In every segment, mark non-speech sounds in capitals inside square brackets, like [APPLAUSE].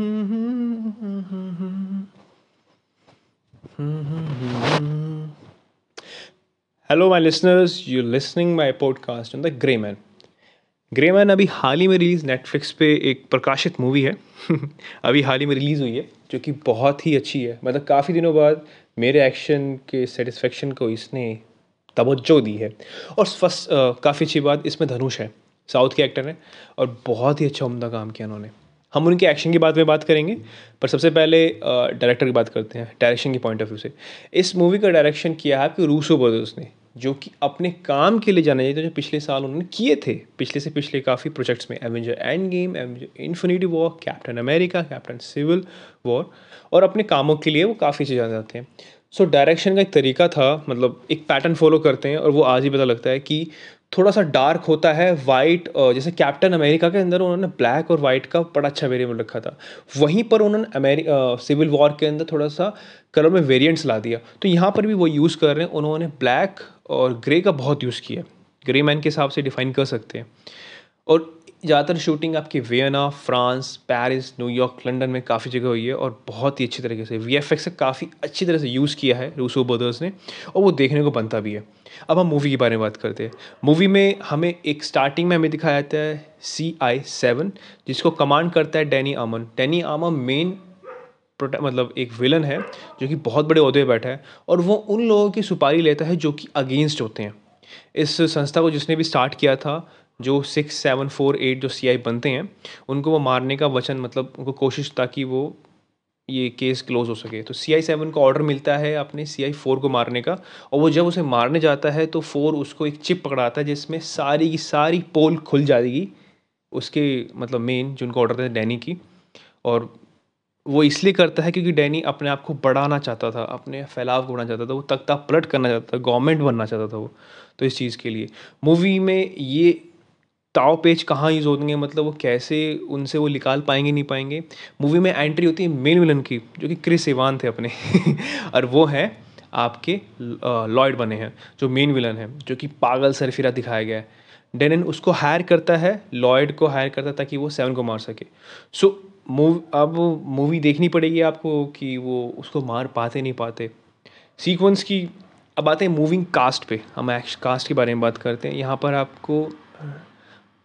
Hello, my listeners. You're listening my podcast on the Grey Man. Grey Man अभी हाल ही में release Netflix पे एक प्रकाशित मूवी है। [LAUGHS] अभी हाल ही में रिलीज़ हुई है जो कि बहुत ही अच्छी है। मतलब काफ़ी दिनों बाद मेरे एक्शन के सेटिस्फेक्शन को इसने तवज्जो दी है। और फ़र्स्ट काफ़ी अच्छी बात इसमें धनुष है। साउथ के एक्टर हैं और बहुत ही अच्छा उमदा काम किया उन्होंने। हम उनके एक्शन की बात में बात करेंगे पर सबसे पहले डायरेक्टर की बात करते हैं डायरेक्शन के पॉइंट ऑफ़ व्यू से। इस मूवी का डायरेक्शन किया है आपके रूसो ब्रदर्स ने जो कि अपने काम के लिए जाना चाहिए जो पिछले साल उन्होंने किए थे। पिछले से पिछले काफ़ी प्रोजेक्ट्स में Avenger Endgame Avenger Infinity War Captain America Captain Civil War और अपने कामों के लिए वो काफ़ी चीज़ जाने जाते हैं। सो so, डायरेक्शन का एक तरीका था मतलब एक पैटर्न फॉलो करते हैं और वो आज ही पता लगता है कि थोड़ा सा डार्क होता है वाइट जैसे कैप्टन अमेरिका के अंदर उन्होंने ब्लैक और वाइट का बड़ा अच्छा वेरिएबल रखा था। वहीं पर उन्होंने अमेरिक सिविल वॉर के अंदर थोड़ा सा कलर में वेरिएंट्स ला दिया। तो यहाँ पर भी वो यूज़ कर रहे हैं, उन्होंने ब्लैक और ग्रे का बहुत यूज़ किया ग्रे मैन के हिसाब से डिफाइन कर सकते हैं। और ज़्यादातर शूटिंग आपकी Vienna France Paris New York London में काफ़ी जगह हुई है और बहुत ही अच्छी तरीके से। वी एफ़ एक्स काफ़ी अच्छी तरह से यूज़ किया है रूसो ब्रदर्स ने और वो देखने को बनता भी है। अब हम मूवी के बारे में बात करते हैं। मूवी में हमें एक स्टार्टिंग में हमें दिखाया जाता है सी आई सेवन जिसको कमांड करता है डैनी आमन डैनी आमन मेन मतलब एक विलन है, जो कि बहुत बड़े अहदे बैठा है और वो उन लोगों की सुपारी लेता है जो कि अगेंस्ट होते हैं। इस संस्था को जिसने भी स्टार्ट किया था जो सिक्स सेवन फोर एट जो सी आई बनते हैं, उनको वो मारने का वचन मतलब उनको कोशिश ताकि वो ये केस क्लोज हो सके। तो सी आई सेवन को ऑर्डर मिलता है अपने सी आई फोर को मारने का, और वो जब उसे मारने जाता है तो फोर उसको एक चिप पकड़ाता है, जिसमें सारी की सारी पोल खुल जाएगी, उसके मतलब मेन जो उनको ऑर्डर था डैनी की। और वो इसलिए करता है क्योंकि डैनी अपने आप को बढ़ाना चाहता था, अपने फैलाव को बढ़ाना चाहता था, वो तख्ता पलट करना चाहता था गवर्नमेंट बनना चाहता था वो तो इस चीज़ के लिए। मूवी में ये ताव पेज कहाँ यूज़ होंगे मतलब वो कैसे उनसे वो निकाल पाएँगे नहीं पाएँगे। मूवी में एंट्री होती है मेन विलन की जो कि क्रिस इवान थे अपने। [LAUGHS] और वो है आपके लॉयड बने हैं जो मेन विलन है जो कि पागल सरफिरा दिखाया गया है। डेनन उसको हायर करता है लॉयड को हायर करता है ताकि वो सेवन को मार सके। सो so, मूव अब मूवी देखनी पड़ेगी आपको कि वो उसको मार पाते नहीं पाते। सीक्वेंस की अब आते हैं मूविंग कास्ट पे। हम एक्श कास्ट के बारे में बात करते हैं। यहाँ पर आपको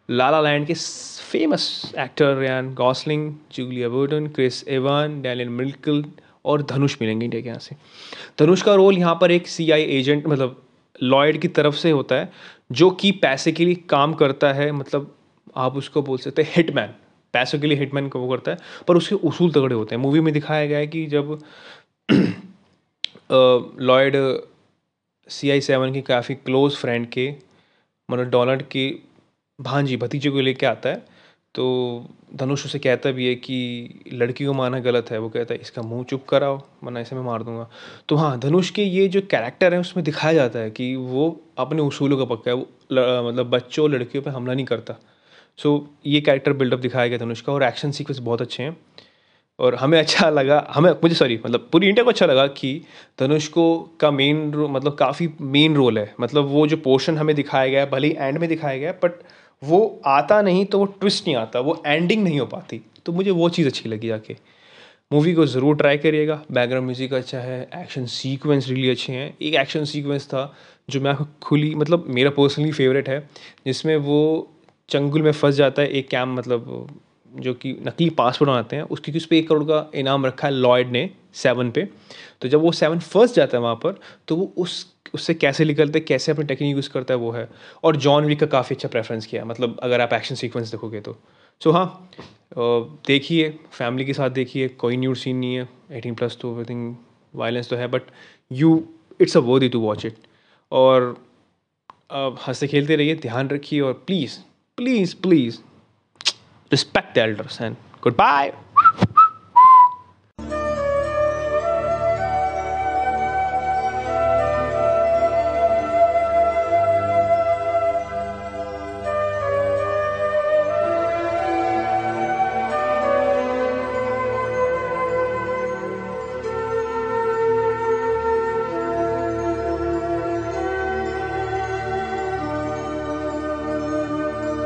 लाला लैंड के famous actor Ryan Gosling Julia Burton Chris Evan Dalian मिल्कल और धनुष मिलेंगे इंडिया के यहाँ से। धनुष का रोल यहाँ पर एक सीआई एजेंट मतलब लॉयड की तरफ़ से होता है, जो कि पैसे के लिए काम करता है मतलब आप उसको बोल सकते हैं हिटमैन पैसों के लिए हिटमैन को वो करता है, पर उसके उसूल तगड़े होते हैं। मूवी में दिखाया गया है कि जब लॉयड सी आई सेवन की काफ़ी क्लोज फ्रेंड के मतलब डोनाल्ड की भांजी भतीजे को लेके आता है। तो धनुष उसे कहता भी है कि लड़की को मारना गलत है। वो कहता है, इसका मुँह चुप कराओ, वरना ऐसे मैं मार दूँगा। तो हाँ धनुष के ये जो कैरेक्टर है, उसमें दिखाया जाता है कि वो अपने उसूलों का पक्का है। वो मतलब बच्चों लड़कियों पे हमला नहीं करता। सो ये कैरेक्टर बिल्डअप दिखाया गया धनुष का और एक्शन सीक्वेंस बहुत अच्छे हैं। और हमें अच्छा लगा, हमें, मुझे सॉरी मतलब पूरी इंडिया को अच्छा लगा कि धनुष को का मेन मतलब काफ़ी मेन रोल है। मतलब वो जो पोर्शन हमें दिखाया गया है, भले ही एंड में दिखाया गया है बट वो आता नहीं तो वो ट्विस्ट नहीं आता, वो एंडिंग नहीं हो पाती। तो मुझे वो चीज़ अच्छी लगी जाके। मूवी को ज़रूर ट्राई करिएगा। बैकग्राउंड म्यूज़िक अच्छा है एक्शन सीक्वेंस रियली अच्छे हैं। एक एक्शन सीक्वेंस था जो मैं खुली मतलब मेरा पर्सनली फेवरेट है, जिसमें वो चंगुल में फंस जाता है, एक कैम मतलब जो कि नकली पासपोर्ट बनाते हैं, उसकी उस पर एक करोड़ का इनाम रखा है लॉयड ने, सेवन पे। तो जब वो सेवन फ़र्स्ट जाता है वहाँ पर तो वो उस, उससे कैसे निकलते हैं, कैसे अपनी टेक्निक यूज़ करता है, वो है। और जॉन विक का काफ़ी अच्छा प्रेफरेंस किया मतलब अगर आप एक्शन सीक्वेंस देखोगे तो। सो हाँ देखिए फैमिली के साथ देखिए, कोई न्यूड सीन नहीं है एटीन प्लस तो आई थिंक वायलेंस तो है but you it's a worthy to watch it और हँसते खेलते रहिए, ध्यान रखिए और please please please respect the elders and goodbye